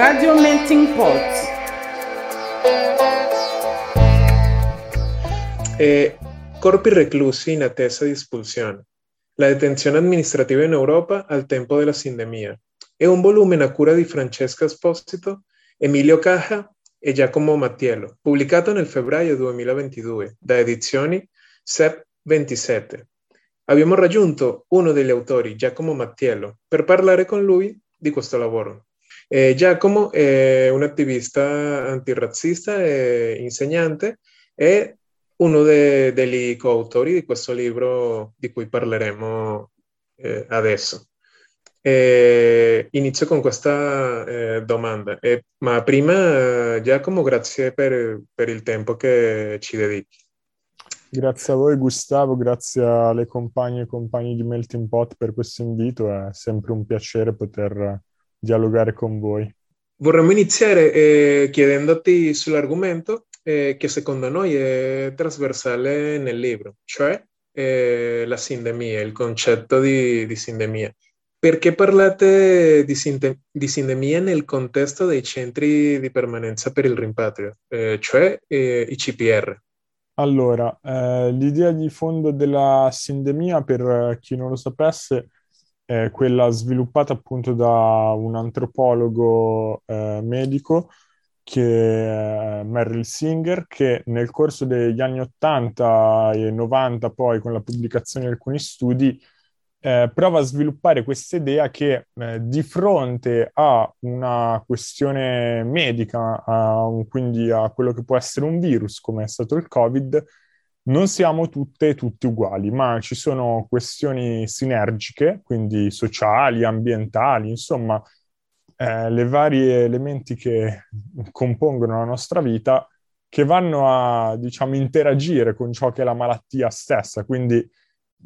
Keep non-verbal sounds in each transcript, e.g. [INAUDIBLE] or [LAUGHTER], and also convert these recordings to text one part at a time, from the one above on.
Radio Melting Pot. E corpi reclusi in attesa di espulsione. La detenzione amministrativa in Europa al tempo della sindemia. È un volume a cura di Francesca Esposito, Emilio Caja e Giacomo Mattiello, pubblicato nel febbraio 2022 da Edizioni SEP 27. Abbiamo raggiunto uno degli autori, Giacomo Mattiello, per parlare con lui di questo lavoro. Eh, Giacomo è un attivista antirazzista e insegnante e uno de- degli coautori di questo libro di cui parleremo eh, adesso. Eh, inizio con questa eh, domanda, eh, ma prima Giacomo grazie per, per il tempo che ci dedichi. Grazie a voi Gustavo, grazie alle compagne e compagni di Melting Pot per questo invito, è sempre un piacere poter dialogare con voi. Vorremmo iniziare eh, chiedendoti sull'argomento eh, che secondo noi è trasversale nel libro, cioè eh, la sindemia, il concetto di, di sindemia. Perché parlate di, sinde- di, sindemia nel contesto dei centri di permanenza per il rimpatrio, eh, cioè eh, i CPR? Allora, eh, l'idea di fondo della sindemia, per chi non lo sapesse, è quella sviluppata appunto da un antropologo eh, medico che è Merrill Singer, che nel corso degli anni 80 e 90, poi con la pubblicazione di alcuni studi, eh, prova a sviluppare questa idea che eh, di fronte a una questione medica, a un, quindi a quello che può essere un virus, come è stato il Covid, non siamo tutte e tutti uguali, ma ci sono questioni sinergiche, quindi sociali, ambientali, insomma, eh, le varie elementi che compongono la nostra vita che vanno a, diciamo, interagire con ciò che è la malattia stessa, quindi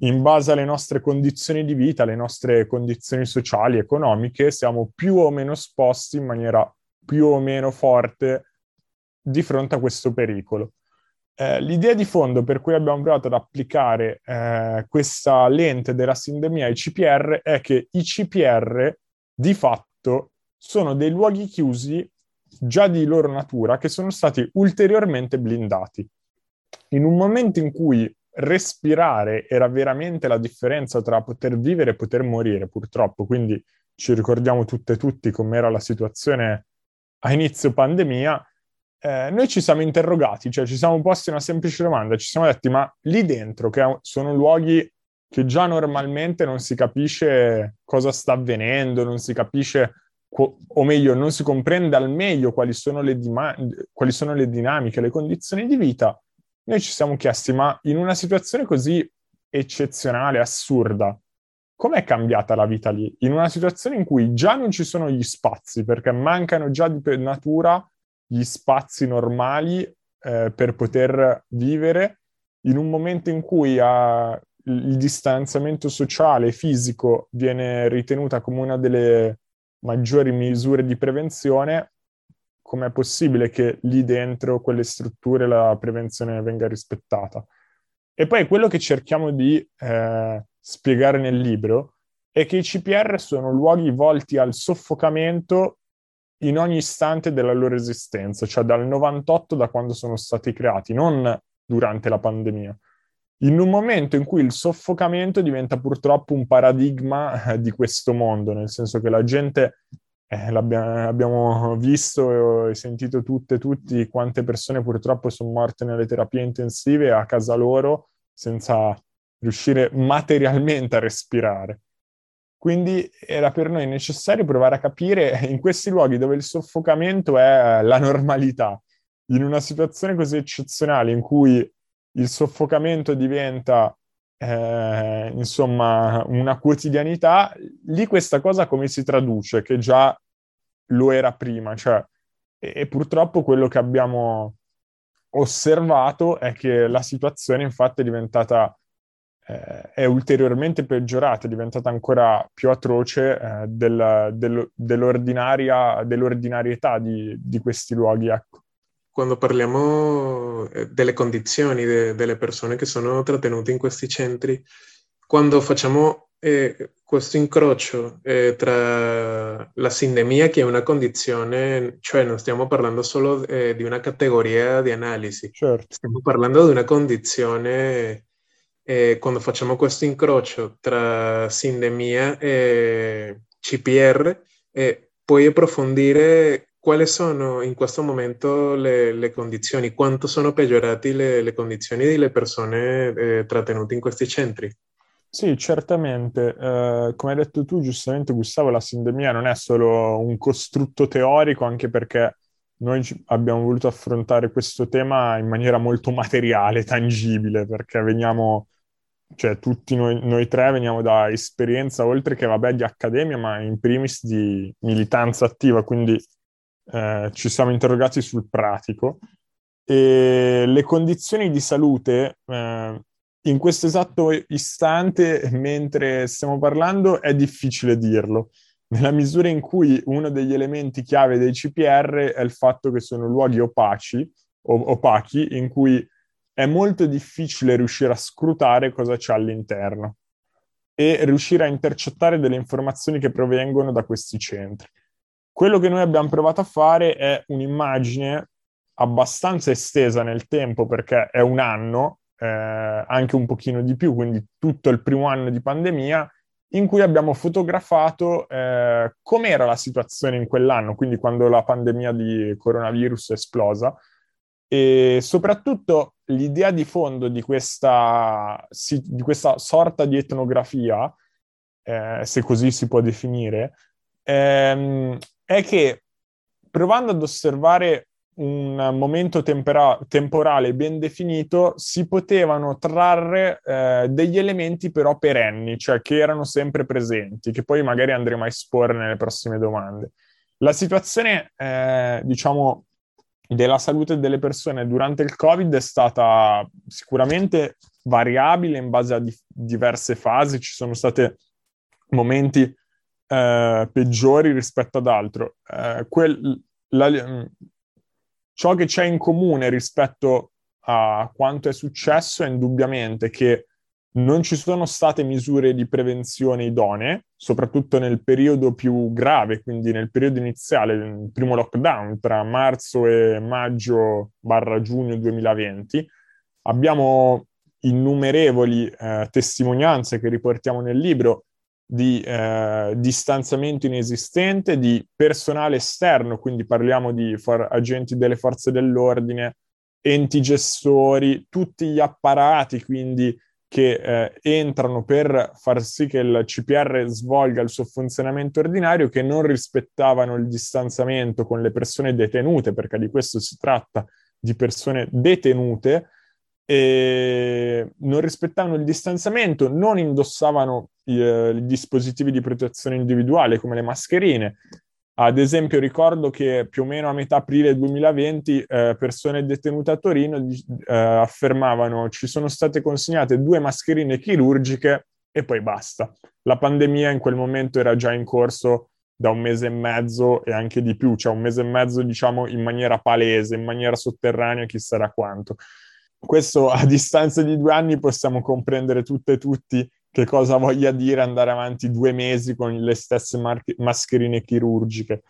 in base alle nostre condizioni di vita, alle nostre condizioni sociali, economiche, siamo più o meno esposti in maniera più o meno forte di fronte a questo pericolo. Eh, l'idea di fondo per cui abbiamo provato ad applicare eh, questa lente della sindemia ai CPR è che i CPR di fatto sono dei luoghi chiusi già di loro natura che sono stati ulteriormente blindati. In un momento in cui respirare era veramente la differenza tra poter vivere e poter morire, purtroppo. Quindi ci ricordiamo tutte e tutti com'era la situazione a inizio pandemia. Eh, noi ci siamo interrogati, cioè ci siamo posti una semplice domanda, ci siamo detti, ma lì dentro, che sono luoghi che già normalmente non si capisce cosa sta avvenendo, non si capisce, o meglio, non si comprende al meglio quali sono le, dima- quali sono le dinamiche, le condizioni di vita, noi ci siamo chiesti, ma in una situazione così eccezionale, assurda, com'è cambiata la vita lì? In una situazione in cui già non ci sono gli spazi, perché mancano già di natura gli spazi normali eh, per poter vivere, in un momento in cui uh, il distanziamento sociale e fisico viene ritenuta come una delle maggiori misure di prevenzione, com'è possibile che lì dentro quelle strutture la prevenzione venga rispettata. E poi quello che cerchiamo di eh, spiegare nel libro è che i CPR sono luoghi volti al soffocamento in ogni istante della loro esistenza, cioè dal 98 da quando sono stati creati, non durante la pandemia. In un momento in cui il soffocamento diventa purtroppo un paradigma eh, di questo mondo, nel senso che la gente eh, abbiamo visto e sentito tutte e tutti quante persone purtroppo sono morte nelle terapie intensive a casa loro senza riuscire materialmente a respirare. Quindi era per noi necessario provare a capire [LAUGHS] in questi luoghi dove il soffocamento è la normalità, in una situazione così eccezionale in cui il soffocamento diventa eh, insomma una quotidianità, lì questa cosa come si traduce? Che già lo era prima, cioè, e, e purtroppo quello che abbiamo osservato è che la situazione infatti è diventata eh, è ulteriormente peggiorata, è diventata ancora più atroce eh, del, del, dell'ordinaria, dell'ordinarietà di, di, questi luoghi. Ecco. Quando parliamo eh, delle condizioni de, delle persone che sono trattenute in questi centri, quando facciamo eh, questo incrocio eh, tra la sindemia, che è una condizione, cioè non stiamo parlando solo eh, di una categoria di analisi, certo. stiamo parlando di una condizione, eh, quando facciamo questo incrocio tra sindemia e CPR, eh, puoi approfondire quali sono in questo momento le, le condizioni, quanto sono peggiorate le, le, condizioni delle persone eh, trattenute in questi centri. Sì, certamente. Eh, come hai detto tu, giustamente, Gustavo, la sindemia non è solo un costrutto teorico, anche perché noi abbiamo voluto affrontare questo tema in maniera molto materiale, tangibile, perché veniamo, cioè tutti noi, noi tre veniamo da esperienza, oltre che, vabbè, di accademia, ma in primis di militanza attiva, quindi eh, ci siamo interrogati sul pratico. E le condizioni di salute eh, in questo esatto istante, mentre stiamo parlando, è difficile dirlo, nella misura in cui uno degli elementi chiave dei CPR è il fatto che sono luoghi opaci, o- opachi, in cui è molto difficile riuscire a scrutare cosa c'è all'interno e riuscire a intercettare delle informazioni che provengono da questi centri. Quello che noi abbiamo provato a fare è un'immagine abbastanza estesa nel tempo perché è un anno eh, anche un pochino di più, quindi tutto il primo anno di pandemia, in cui abbiamo fotografato eh, com'era la situazione in quell'anno, quindi quando la pandemia di coronavirus è esplosa, e soprattutto l'idea di fondo di questa, di questa sorta di etnografia, eh, se così si può definire, ehm, è che provando ad osservare un momento tempera- temporale ben definito, si potevano trarre eh, degli elementi però perenni, cioè che erano sempre presenti, che poi magari andremo a esporre nelle prossime domande. La situazione, eh, diciamo, della salute delle persone durante il Covid è stata sicuramente variabile in base a di- diverse fasi, ci sono stati momenti eh, peggiori rispetto ad altro. Eh, quel, la, Ciò che c'è in comune rispetto a quanto è successo è indubbiamente che non ci sono state misure di prevenzione idonee, soprattutto nel periodo più grave, quindi nel periodo iniziale, il primo lockdown tra marzo e maggio barra giugno 2020. Abbiamo innumerevoli eh, testimonianze che riportiamo nel libro di eh, distanziamento inesistente, di personale esterno, quindi parliamo di for- agenti delle forze dell'ordine, enti gestori, tutti gli apparati quindi che eh, entrano per far sì che il CPR svolga il suo funzionamento ordinario, che non rispettavano il distanziamento con le persone detenute, perché di questo si tratta, di persone detenute, e non rispettavano il distanziamento, non indossavano i, eh, i, dispositivi di protezione individuale come le mascherine. Ad esempio, ricordo che più o meno a metà aprile 2020 eh, persone detenute a Torino eh, affermavano ci sono state consegnate due mascherine chirurgiche e poi basta. La pandemia in quel momento era già in corso da un mese e mezzo e anche di più, cioè un mese e mezzo diciamo in maniera palese, in maniera sotterranea, chissà quanto questo a [LAUGHS] distanza di due anni possiamo comprendere tutte e tutti che cosa voglia dire andare avanti due mesi con le stesse mar- mascherine chirurgiche.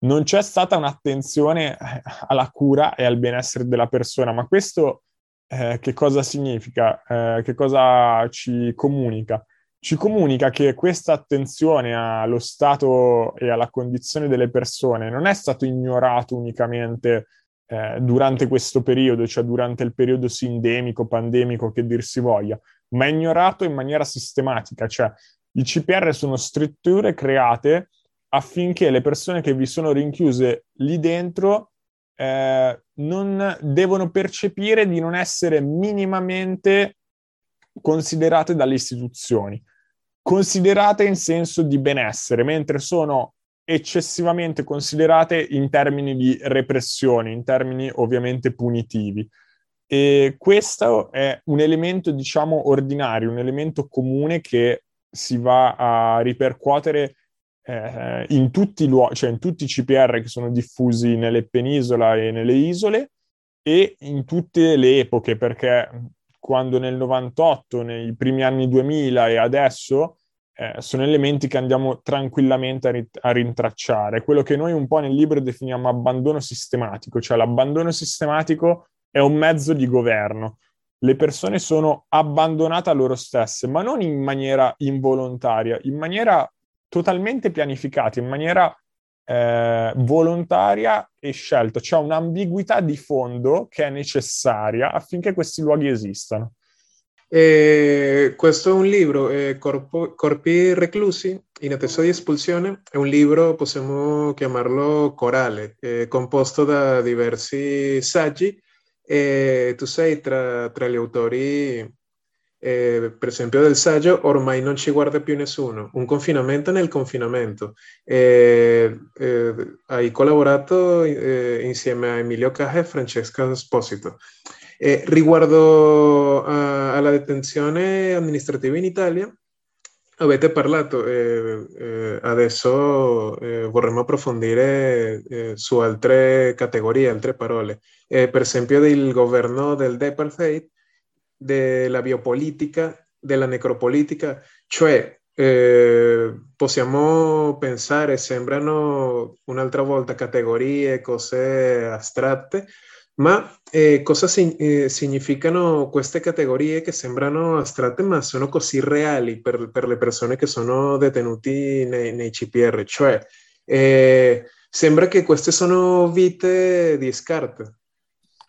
Non c'è stata un'attenzione eh, alla cura e al benessere della persona, ma questo eh, che cosa significa? Eh, che cosa ci comunica? Ci comunica che questa attenzione allo stato e alla condizione delle persone non è stato ignorato unicamente eh, durante questo periodo, cioè durante il periodo sindemico, pandemico, che dir si voglia, ma è ignorato in maniera sistematica, cioè i CPR sono strutture create affinché le persone che vi sono rinchiuse lì dentro eh, non devono percepire di non essere minimamente considerate dalle istituzioni, considerate in senso di benessere, mentre sono eccessivamente considerate in termini di repressione, in termini ovviamente punitivi. E questo è un elemento, diciamo, ordinario, un elemento comune che si va a ripercuotere eh, in, tutti i luoghi, cioè in tutti i CPR che sono diffusi nelle penisola e nelle isole e in tutte le epoche, perché quando nel 98, nei primi anni 2000 e adesso eh, sono elementi che andiamo tranquillamente a, rit- a, rintracciare. Quello che noi un po' nel libro definiamo abbandono sistematico, cioè l'abbandono sistematico è un mezzo di governo. Le persone sono abbandonate a loro stesse, ma non in maniera involontaria, in maniera totalmente pianificata, in maniera eh, volontaria e scelta. C'è un'ambiguità di fondo che è necessaria affinché questi luoghi esistano. Eh, questo è un libro, eh, Corpo, Corpi reclusi in attesa di espulsione, è un libro, possiamo chiamarlo corale, eh, composto da diversi saggi. Tu sei tra, tra, gli autori, eh, per esempio del saggio Ormai non ci guarda più nessuno, un confinamento nel confinamento. Eh, eh, hai collaborato insieme a Emilio Caja e Francesca Esposito. Eh, riguardo a, alla detenzione amministrativa in Italia, avete parlato, eh, eh, adesso eh, vorremmo approfondire eh, su altre categorie, altre parole, eh, per esempio del governo del Departheid, della biopolitica, della necropolitica, cioè eh, possiamo pensare, sembrano un'altra volta categorie, cose astratte, ma eh, cosa si- eh, significano queste categorie che sembrano astratte ma sono così reali per, per le persone che sono detenuti nei, nei CPR? Cioè, eh, sembra che queste sono vite di scarpe.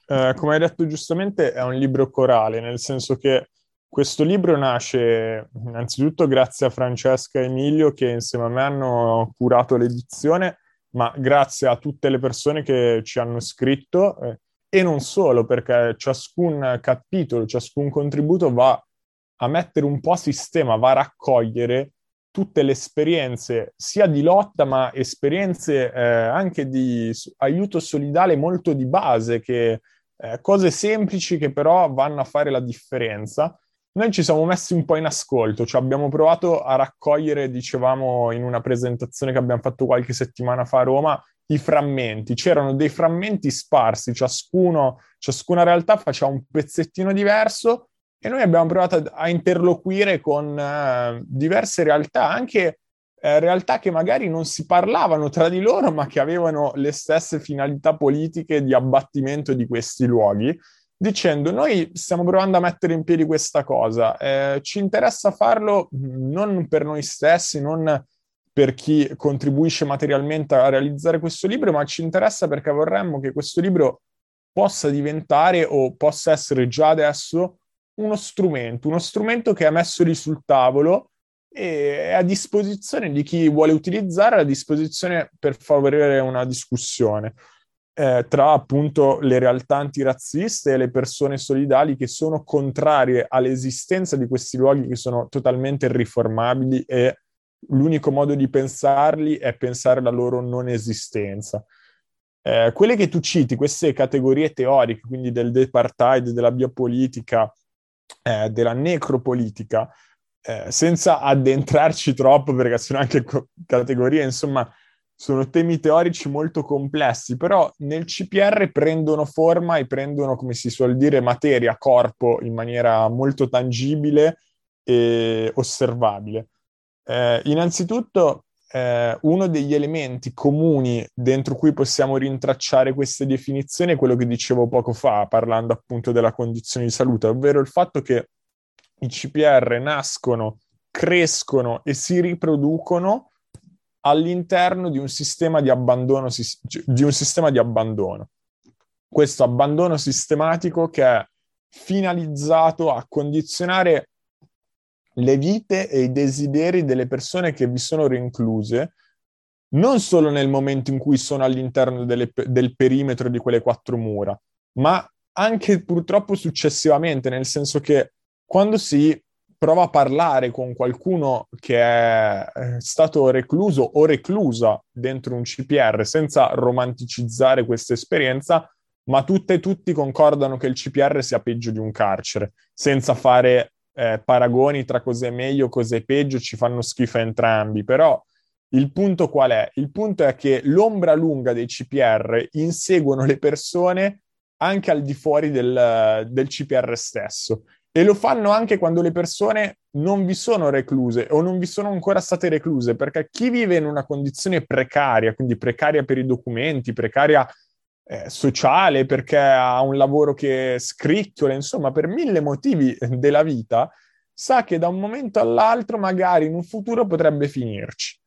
Eh, come hai detto giustamente, è un libro corale, nel senso che questo libro nasce innanzitutto grazie a Francesca e Emilio che insieme a me hanno curato l'edizione, ma grazie a tutte le persone che ci hanno scritto eh, e non solo, perché ciascun capitolo, ciascun contributo va a mettere un po' a sistema, va a raccogliere tutte le esperienze sia di lotta, ma esperienze eh, anche di aiuto solidale molto di base, che, eh, cose semplici che però vanno a fare la differenza. Noi ci siamo messi un po' in ascolto, cioè abbiamo provato a raccogliere, dicevamo in una presentazione che abbiamo fatto qualche settimana fa a Roma, i frammenti, c'erano dei frammenti sparsi, ciascuno, ciascuna realtà faceva un pezzettino diverso e noi abbiamo provato a, a interloquire con uh, diverse realtà, anche uh, realtà che magari non si parlavano tra di loro, ma che avevano le stesse finalità politiche di abbattimento di questi luoghi, dicendo noi stiamo provando a mettere in piedi questa cosa, eh, ci interessa farlo non per noi stessi, non per chi contribuisce materialmente a realizzare questo libro, ma ci interessa perché vorremmo che questo libro possa diventare o possa essere già adesso uno strumento, uno strumento che è messo lì sul tavolo e è a disposizione di chi vuole utilizzare, a disposizione per favorire una discussione eh, tra appunto le realtà antirazziste e le persone solidali che sono contrarie all'esistenza di questi luoghi che sono totalmente riformabili e l'unico modo di pensarli è pensare la loro non esistenza. Eh, quelle che tu citi, queste categorie teoriche, quindi del departheid, della biopolitica, eh, della necropolitica, eh, senza addentrarci troppo, perché sono anche co- categorie, insomma, sono temi teorici molto complessi, però nel CPR prendono forma e prendono, come si suol dire, materia, corpo in maniera molto tangibile e osservabile. Eh, innanzitutto, eh, uno degli elementi comuni dentro cui possiamo rintracciare queste definizioni è quello che dicevo poco fa, parlando appunto della condizione di salute, ovvero il fatto che i CPR nascono, crescono e si riproducono all'interno di un sistema di abbandono, di un sistema di abbandono. Questo abbandono sistematico che è finalizzato a condizionare le vite e i desideri delle persone che vi sono rincluse, non solo nel momento in cui sono all'interno delle, del perimetro di quelle quattro mura, ma anche purtroppo successivamente, nel senso che quando si prova a parlare con qualcuno che è stato recluso o reclusa dentro un CPR senza romanticizzare questa esperienza, ma tutte e tutti concordano che il CPR sia peggio di un carcere, senza fare eh, paragoni tra cos'è meglio, cos'è peggio, ci fanno schifo entrambi, però il punto qual è? Il punto è che l'ombra lunga dei CPR inseguono le persone anche al di fuori del, del CPR stesso e lo fanno anche quando le persone non vi sono recluse o non vi sono ancora state recluse, perché chi vive in una condizione precaria, quindi precaria per i documenti, precaria eh, sociale, perché ha un lavoro che scricchiola, insomma, per mille motivi [LAUGHS] della vita, sa che da un momento all'altro, magari in un futuro, potrebbe finirci.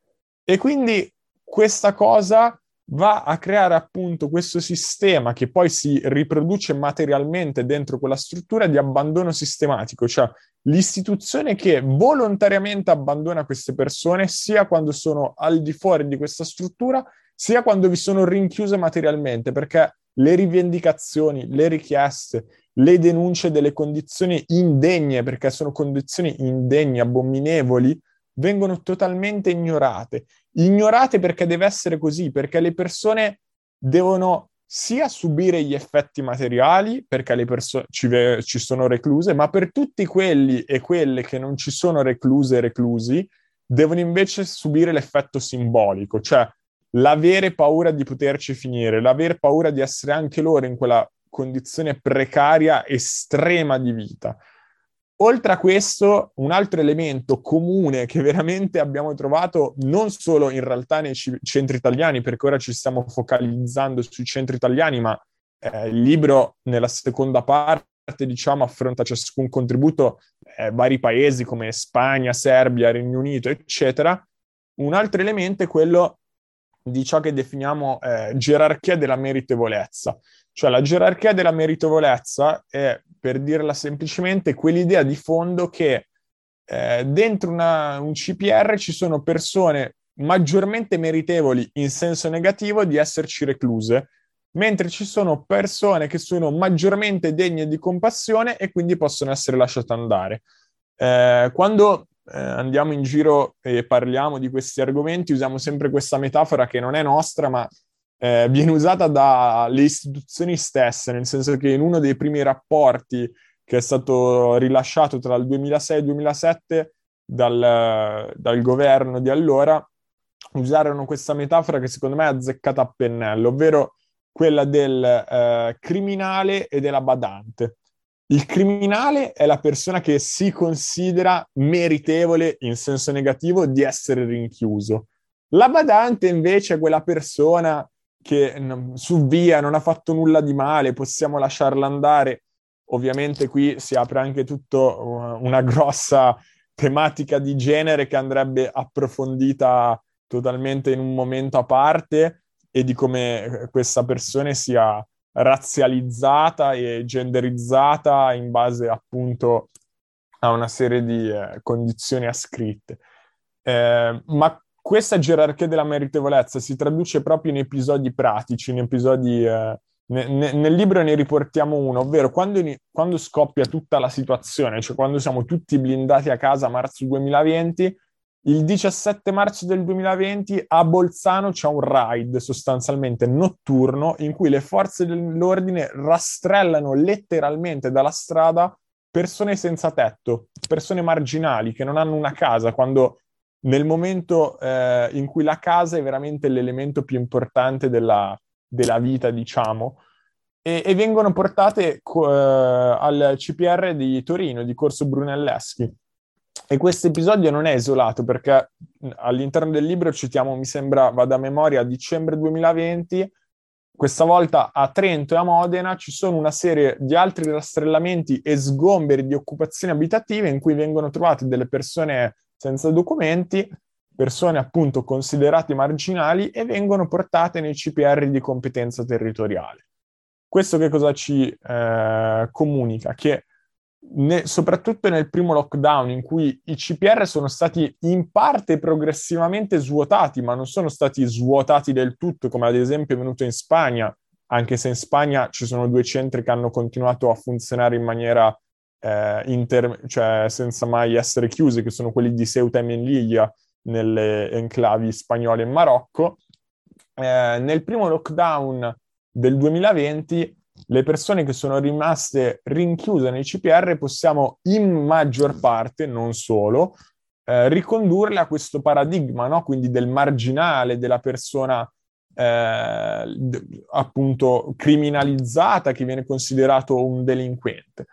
E quindi questa cosa va a creare appunto questo sistema che poi si riproduce materialmente dentro quella struttura di abbandono sistematico, cioè l'istituzione che volontariamente abbandona queste persone sia quando sono al di fuori di questa struttura, sia quando vi sono rinchiuse materialmente, perché le rivendicazioni, le richieste, le denunce delle condizioni indegne, perché sono condizioni indegne, abominevoli, vengono totalmente ignorate. Ignorate perché deve essere così, perché le persone devono sia subire gli effetti materiali, perché le persone ci, ci sono recluse, ma per tutti quelli e quelle che non ci sono recluse e reclusi, devono invece subire l'effetto simbolico, cioè l'avere paura di poterci finire, l'aver paura di essere anche loro in quella condizione precaria estrema di vita. Oltre a questo, un altro elemento comune che veramente abbiamo trovato non solo in realtà nei c- centri italiani, perché ora ci stiamo focalizzando sui centri italiani, ma eh, il libro nella seconda parte diciamo, affronta ciascun contributo eh, vari paesi come Spagna, Serbia, Regno Unito, eccetera. Un altro elemento è quello di ciò che definiamo eh, gerarchia della meritevolezza. Cioè la gerarchia della meritevolezza è, per dirla semplicemente, quell'idea di fondo che eh, dentro una, un CPR ci sono persone maggiormente meritevoli in senso negativo di esserci recluse, mentre ci sono persone che sono maggiormente degne di compassione e quindi possono essere lasciate andare. Eh, quando eh, andiamo in giro e parliamo di questi argomenti, usiamo sempre questa metafora che non è nostra, ma eh, viene usata dalle istituzioni stesse, nel senso che in uno dei primi rapporti che è stato rilasciato tra il 2006 e il 2007 dal, dal governo di allora, usarono questa metafora che secondo me è azzeccata a pennello, ovvero quella del eh, criminale e della badante. Il criminale è la persona che si considera meritevole in senso negativo di essere rinchiuso. La badante invece è quella persona che su via non ha fatto nulla di male, possiamo lasciarla andare. Ovviamente qui si apre anche tutto una grossa tematica di genere che andrebbe approfondita totalmente in un momento a parte e di come questa persona sia razzializzata e genderizzata in base appunto a una serie di eh, condizioni ascritte. Eh, ma questa gerarchia della meritevolezza si traduce proprio in episodi pratici, in episodi... Eh, ne, ne, nel libro ne riportiamo uno, ovvero quando, quando, scoppia tutta la situazione, cioè quando siamo tutti blindati a casa a marzo 2020, il 17 marzo del 2020 a Bolzano c'è un raid sostanzialmente notturno in cui le forze dell'ordine rastrellano letteralmente dalla strada persone senza tetto, persone marginali che non hanno una casa, quando nel momento eh, in cui la casa è veramente l'elemento più importante della, della vita, diciamo, e, e vengono portate eh, al CPR di Torino, di Corso Brunelleschi. E questo episodio non è isolato perché all'interno del libro citiamo, mi sembra, vado a memoria, a dicembre 2020, questa volta a Trento e a Modena ci sono una serie di altri rastrellamenti e sgomberi di occupazioni abitative in cui vengono trovate delle persone senza documenti, persone appunto considerate marginali e vengono portate nei CPR di competenza territoriale. Questo che cosa ci eh, comunica? Che ne, soprattutto nel primo lockdown in cui i CPR sono stati in parte progressivamente svuotati, ma non sono stati svuotati del tutto, come ad esempio è venuto in Spagna, anche se in Spagna ci sono due centri che hanno continuato a funzionare in maniera eh, inter- cioè senza mai essere chiusi, che sono quelli di Ceuta e Melilla nelle enclavi spagnole in Marocco. Eh, nel primo lockdown del 2020 le persone che sono rimaste rinchiuse nei CPR possiamo in maggior parte, non solo, eh, ricondurle a questo paradigma, no? quindi del marginale, della persona eh, appunto criminalizzata che viene considerato un delinquente.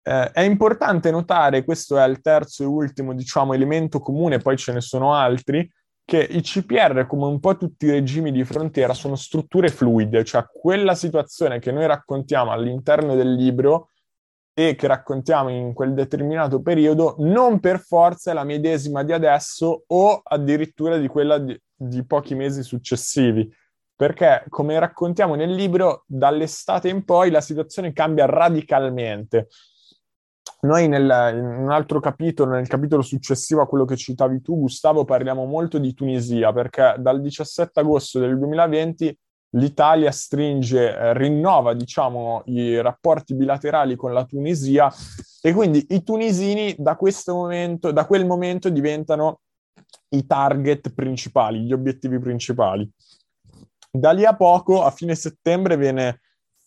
Eh, è importante notare, questo è il terzo e ultimo, diciamo, elemento comune, poi ce ne sono altri, che i CPR, come un po' tutti i regimi di frontiera, sono strutture fluide, cioè quella situazione che noi raccontiamo all'interno del libro e che raccontiamo in quel determinato periodo, non per forza è la medesima di adesso o addirittura di quella di, di pochi mesi successivi perché come raccontiamo nel libro, dall'estate in poi la situazione cambia radicalmente. Noi nel, in un altro capitolo, nel capitolo successivo a quello che citavi tu, Gustavo, parliamo molto di Tunisia, perché dal 17 agosto del 2020 l'Italia stringe, eh, rinnova, diciamo, i rapporti bilaterali con la Tunisia e quindi i tunisini da momento, da quel momento diventano i target principali, gli obiettivi principali. Da lì a poco, a fine settembre, viene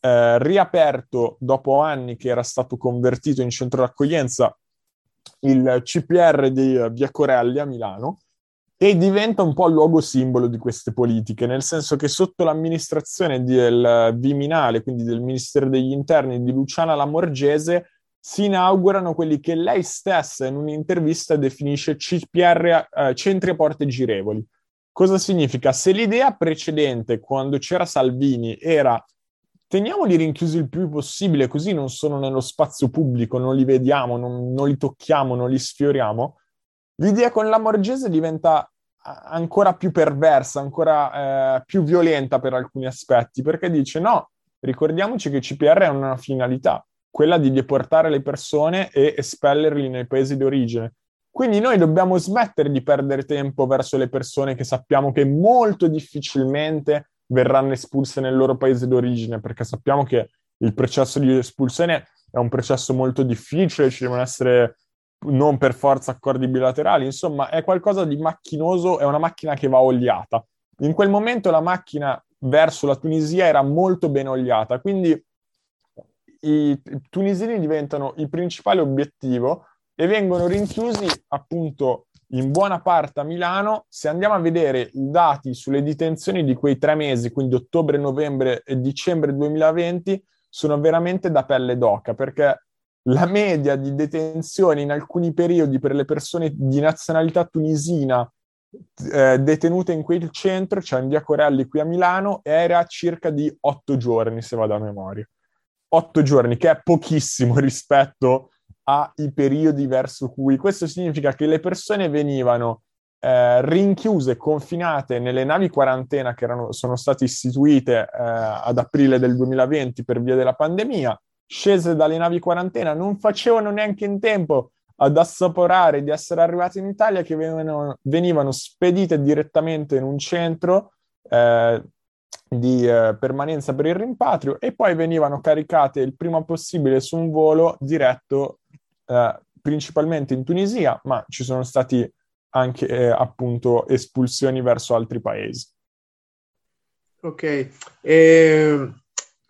eh, riaperto, dopo anni che era stato convertito in centro d'accoglienza, il CPR di Via Corelli a Milano e diventa un po' il luogo simbolo di queste politiche, nel senso che sotto l'amministrazione del Viminale, quindi del Ministero degli Interni di Luciana Lamorgese, si inaugurano quelli che lei stessa in un'intervista definisce CPR, eh, centri a porte girevoli, Cosa significa? Se l'idea precedente, quando c'era Salvini, era teniamoli rinchiusi il più possibile, così non sono nello spazio pubblico, non li vediamo, non, non li tocchiamo, non li sfioriamo, l'idea con la Morgese diventa ancora più perversa, ancora eh, più violenta per alcuni aspetti, perché dice no, ricordiamoci che CPR ha una finalità, quella di deportare le persone e espellerli nei paesi d'origine. Quindi noi dobbiamo smettere di perdere tempo verso le persone che sappiamo che molto difficilmente verranno espulse nel loro paese d'origine, perché sappiamo che il processo di espulsione è un processo molto difficile, ci devono essere non per forza accordi bilaterali, insomma è qualcosa di macchinoso, è una macchina che va oliata. In quel momento la macchina verso la Tunisia era molto ben oliata, quindi i tunisini diventano il principale obiettivo e vengono rinchiusi appunto in buona parte a Milano. Se andiamo a vedere i dati sulle detenzioni di quei tre mesi, quindi ottobre, novembre e dicembre 2020, sono veramente da pelle d'oca perché la media di detenzioni in alcuni periodi per le persone di nazionalità tunisina eh, detenute in quel centro, cioè in via Corelli qui a Milano, era circa di otto giorni, se vado a memoria. Otto giorni, che è pochissimo [LAUGHS] rispetto ai periodi verso cui questo significa che le persone venivano eh, rinchiuse, confinate nelle navi quarantena che erano, sono state istituite eh, ad aprile del 2020 per via della pandemia, scese dalle navi quarantena, non facevano neanche in tempo ad assaporare di essere arrivate in Italia che venivano, venivano spedite direttamente in un centro eh, di eh, permanenza per il rimpatrio e poi venivano caricate il prima possibile su un volo diretto eh, principalmente in Tunisia, ma ci sono stati anche eh, appunto espulsioni verso altri paesi. Ok, eh,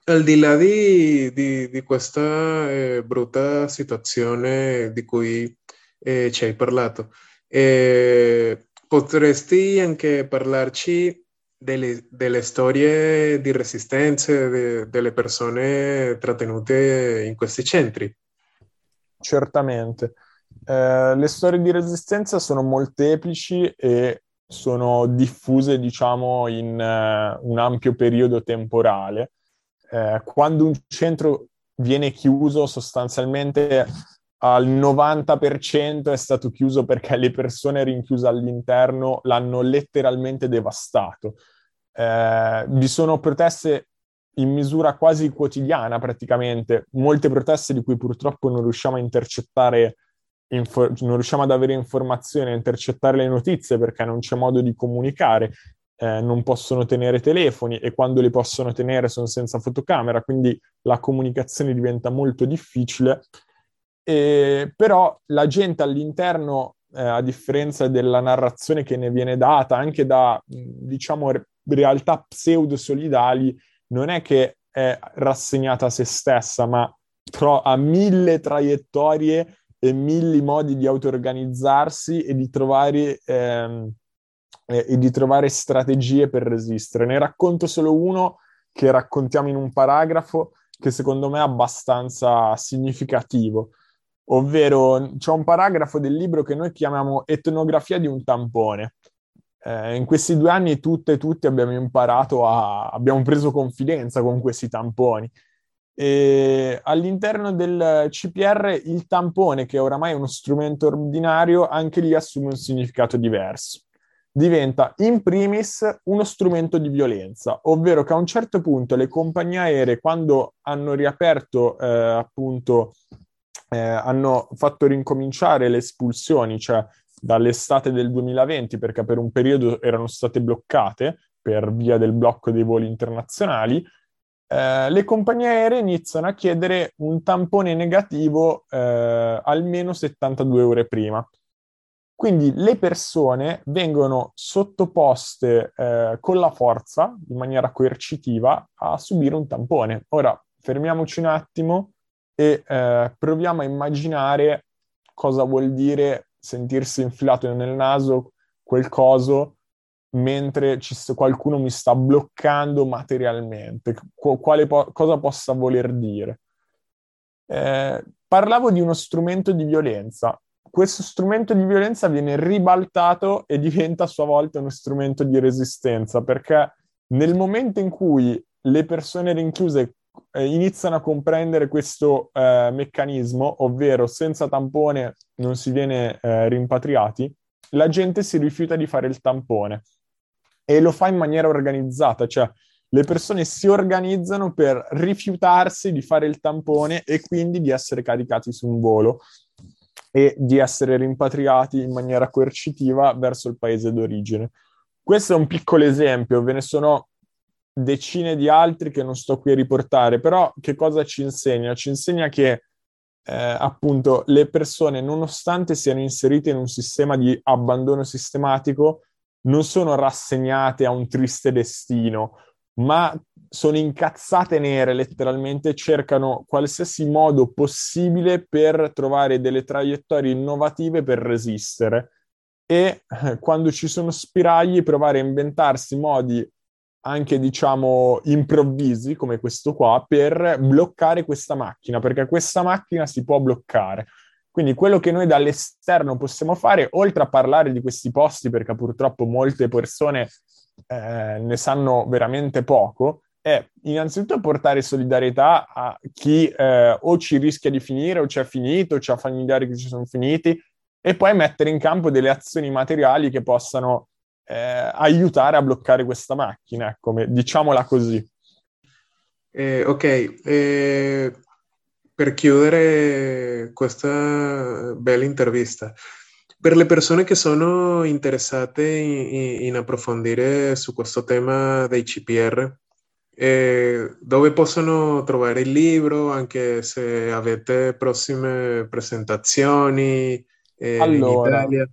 al di là di, di, di questa eh, brutta situazione di cui eh, ci hai parlato, eh, potresti anche parlarci delle, delle, storie di resistenza de, delle persone trattenute in questi centri? Certamente. Eh, le storie di resistenza sono molteplici e sono diffuse, diciamo, in uh, un ampio periodo temporale. Eh, quando un centro viene chiuso, sostanzialmente al 90% è stato chiuso perché le persone rinchiuse all'interno l'hanno letteralmente devastato. Eh, vi sono proteste in misura quasi quotidiana praticamente, molte proteste di cui purtroppo non riusciamo a intercettare, infor- non riusciamo ad avere informazioni, a intercettare le notizie perché non c'è modo di comunicare, eh, non possono tenere telefoni e quando li possono tenere sono senza fotocamera, quindi la comunicazione diventa molto difficile. E, però la gente all'interno, eh, a differenza della narrazione che ne viene data anche da, diciamo, realtà pseudo-solidali, non è che è rassegnata a se stessa, ma tro- ha mille traiettorie e mille modi di auto-organizzarsi e di trovare, ehm, e di trovare strategie per resistere. Ne racconto solo uno che raccontiamo in un paragrafo, che secondo me è abbastanza significativo, ovvero c'è un paragrafo del libro che noi chiamiamo etnografia di un tampone. Eh, in questi due anni tutte e tutti abbiamo imparato a, abbiamo preso confidenza con questi tamponi. E all'interno del CPR il tampone, che oramai è uno strumento ordinario, anche lì assume un significato diverso diventa in primis uno strumento di violenza, ovvero che a un certo punto le compagnie aeree, quando hanno riaperto, eh, appunto, eh, hanno fatto rincominciare le espulsioni, cioè dall'estate del 2020, perché per un periodo erano state bloccate per via del blocco dei voli internazionali, eh, le compagnie aeree iniziano a chiedere un tampone negativo eh, almeno 72 ore prima. Quindi le persone vengono sottoposte eh, con la forza, in maniera coercitiva, a subire un tampone. Ora, fermiamoci un attimo e eh, proviamo a immaginare cosa vuol dire sentirsi infilato nel naso quel coso mentre ci, qualcuno mi sta bloccando materialmente. Po- cosa possa voler dire? Eh, parlavo di uno strumento di violenza questo strumento di violenza viene ribaltato e diventa a sua volta uno strumento di resistenza, perché nel momento in cui le persone rinchiuse eh, iniziano a comprendere questo eh, meccanismo, ovvero senza tampone non si viene eh, rimpatriati, la gente si rifiuta di fare il tampone e lo fa in maniera organizzata, cioè le persone si organizzano per rifiutarsi di fare il tampone e quindi di essere caricati su un volo e di essere rimpatriati in maniera coercitiva verso il paese d'origine. Questo è un piccolo esempio, ve ne sono decine di altri che non sto qui a riportare, però che cosa ci insegna? Ci insegna che eh, appunto le persone, nonostante siano inserite in un sistema di abbandono sistematico, non sono rassegnate a un triste destino, ma sono incazzate nere letteralmente, cercano qualsiasi modo possibile per trovare delle traiettorie innovative per resistere e eh, quando ci sono spiragli provare a inventarsi modi anche diciamo improvvisi come questo qua per bloccare questa macchina perché questa macchina si può bloccare. Quindi quello che noi dall'esterno possiamo fare oltre a parlare di questi posti perché purtroppo molte persone eh, ne sanno veramente poco è innanzitutto portare solidarietà a chi eh, o ci rischia di finire o ci è finito, o ci ha familiari che ci sono finiti, e poi mettere in campo delle azioni materiali che possano eh, aiutare a bloccare questa macchina, ecco, diciamola così. Eh, ok, eh, per chiudere questa bella intervista, per le persone che sono interessate in, in approfondire su questo tema dei CPR, eh, dove possono trovare il libro, anche se avete prossime presentazioni eh, allora, in Italia?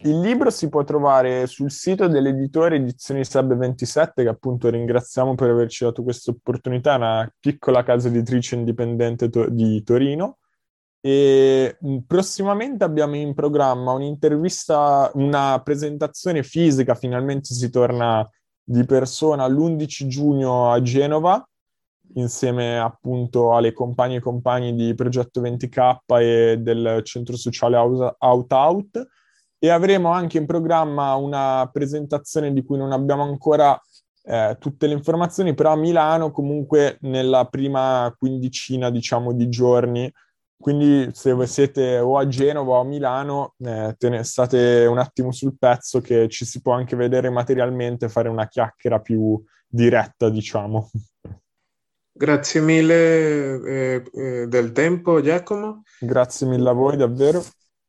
Il libro si può trovare sul sito dell'editore Edizioni Sub 27, che appunto ringraziamo per averci dato questa opportunità, una piccola casa editrice indipendente to- di Torino. E prossimamente abbiamo in programma un'intervista, una presentazione fisica, finalmente si torna di persona l'11 giugno a Genova, insieme appunto alle compagne e compagni di Progetto 20K e del centro sociale Out Out. E avremo anche in programma una presentazione di cui non abbiamo ancora eh, tutte le informazioni, però a Milano comunque nella prima quindicina, diciamo, di giorni quindi se voi siete o a Genova o a Milano, eh, ne, state un attimo sul pezzo che ci si può anche vedere materialmente, fare una chiacchiera più diretta, diciamo. Grazie mille eh, eh, del tempo, Giacomo. Grazie mille a voi, davvero.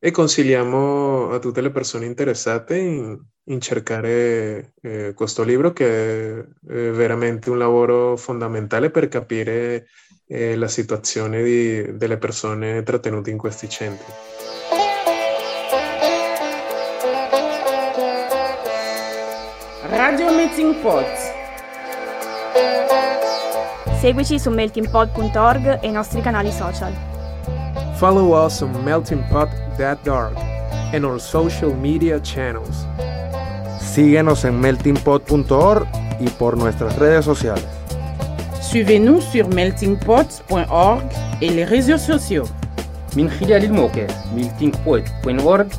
E consigliamo a tutte le persone interessate in, in cercare eh, questo libro che è veramente un lavoro fondamentale per capire e la situazione di, delle persone trattenute in questi centri. Radio Melting Pot. Seguici su meltingpot.org e i nostri canali social. Follow us on meltingpot.org and our social media channels. Síguenos en meltingpot.org y por nuestras redes sociales. Suivez-nous sur meltingpot.org et les réseaux sociaux. meltingpot.org